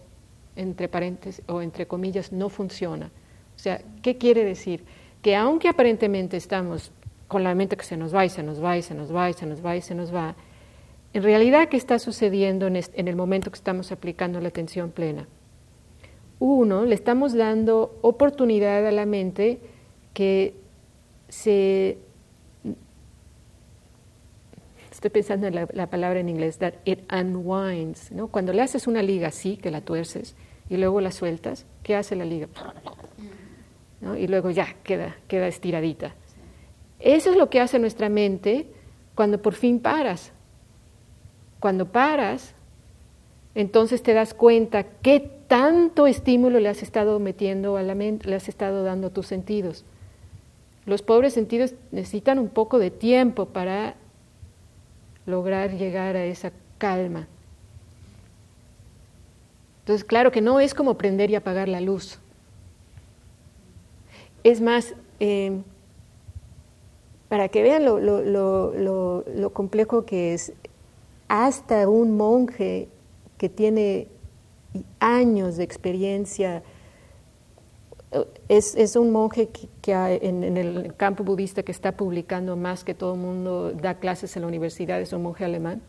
S2: entre paréntesis o entre comillas, no funciona. O sea, ¿qué quiere decir? Que aunque aparentemente estamos con la mente que se nos va y se nos va y se nos va y se nos va se nos va, en realidad, ¿qué está sucediendo en, en el momento que estamos aplicando la atención plena? Uno, le estamos dando oportunidad a la mente que se estoy pensando en la, palabra en inglés, that it unwinds, ¿no? Cuando le haces una liga así, que la tuerces, y luego la sueltas, ¿qué hace la liga? Y luego ya queda, queda estiradita. Eso es lo que hace nuestra mente cuando por fin paras. Cuando paras, entonces te das cuenta qué tanto estímulo le has estado metiendo a la mente, le has estado dando a tus sentidos. Los pobres sentidos necesitan un poco de tiempo para lograr llegar a esa calma. Entonces, claro que no es como prender y apagar la luz. Es más, eh, para que vean lo, lo, complejo que es, hasta un monje que tiene años de experiencia, es, es un monje que, en, el campo budista que está publicando más que todo el mundo, da clases en la universidad, es un monje alemán.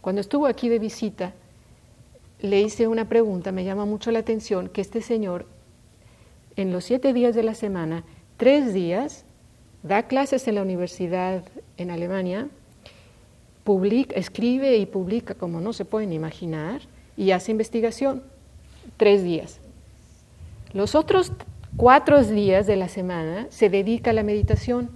S2: Cuando estuvo aquí de visita, le hice una pregunta, me llama mucho la atención que este señor, en los siete días de la semana, tres días, da clases en la universidad en Alemania, publica, escribe y publica como no se pueden imaginar y hace investigación. Tres días. Los otros cuatro días de la semana se dedica a la meditación.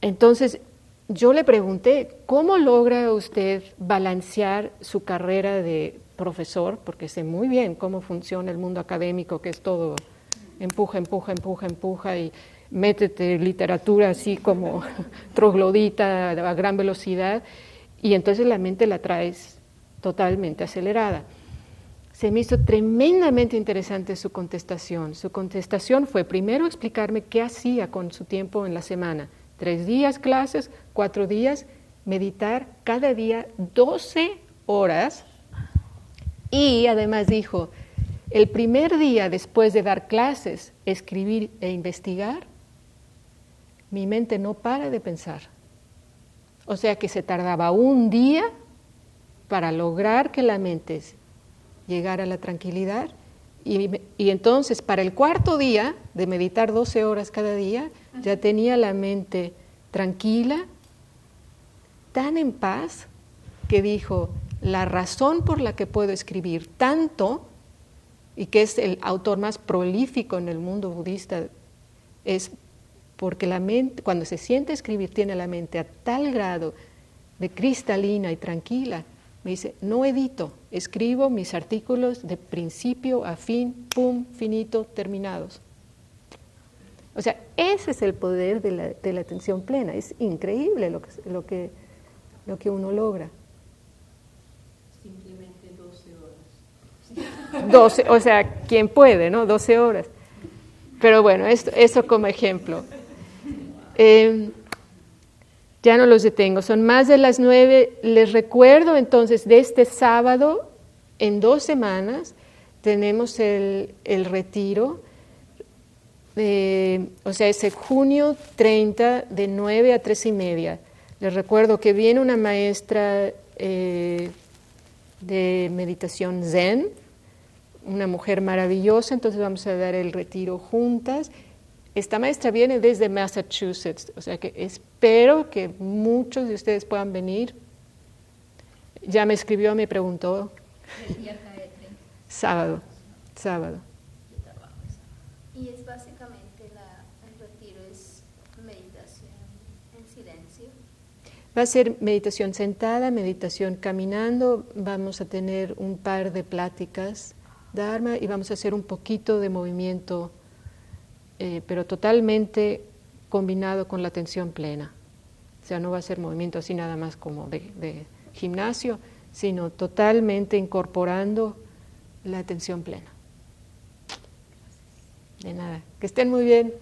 S2: Entonces, yo le pregunté, ¿cómo logra usted balancear su carrera de profesor? Porque sé muy bien cómo funciona el mundo académico, que es todo empuja, empuja, empuja, empuja y métete literatura así como troglodita a gran velocidad y entonces la mente la traes totalmente acelerada. Se me hizo tremendamente interesante su contestación. Su contestación fue primero explicarme qué hacía con su tiempo en la semana tres días clases, cuatro días, meditar cada día 12 horas. Y además dijo, el primer día después de dar clases, escribir e investigar, mi mente no para de pensar. O sea que se tardaba un día para lograr que la mente llegara a la tranquilidad y, y, entonces para el cuarto día de meditar 12 horas cada día, ya tenía la mente tranquila, tan en paz, que dijo, la razón por la que puedo escribir tanto, y que es el autor más prolífico en el mundo budista, es porque la mente, cuando se siente escribir, tiene la mente a tal grado de cristalina y tranquila. Me dice, no edito, escribo mis artículos de principio a fin, pum, finito, terminados. O sea, ese es el poder de la, de la atención plena. Es increíble lo que, lo, que, lo que uno logra.
S4: Simplemente 12 horas. 12,
S2: o sea, quien puede, ¿no? 12 horas. Pero bueno, esto, eso como ejemplo. Eh, ya no los detengo, son más de las nueve. Les recuerdo entonces de este sábado, en dos semanas, tenemos el, el retiro o sea, es junio 30 de 9 a 3 y media. Les recuerdo que viene una maestra eh, de meditación zen, una mujer maravillosa, entonces vamos a dar el retiro juntas. Esta maestra viene desde Massachusetts, o sea que espero que muchos de ustedes puedan venir. Ya me escribió, me preguntó. Sábado, sábado.
S4: Y es básicamente la, el retiro es meditación en silencio.
S2: Va a ser meditación sentada, meditación caminando, vamos a tener un par de pláticas Dharma y vamos a hacer un poquito de movimiento eh, pero totalmente combinado con la atención plena. O sea, no va a ser movimiento así nada más como de, gimnasio, sino totalmente incorporando la atención plena. De nada. Que estén muy bien.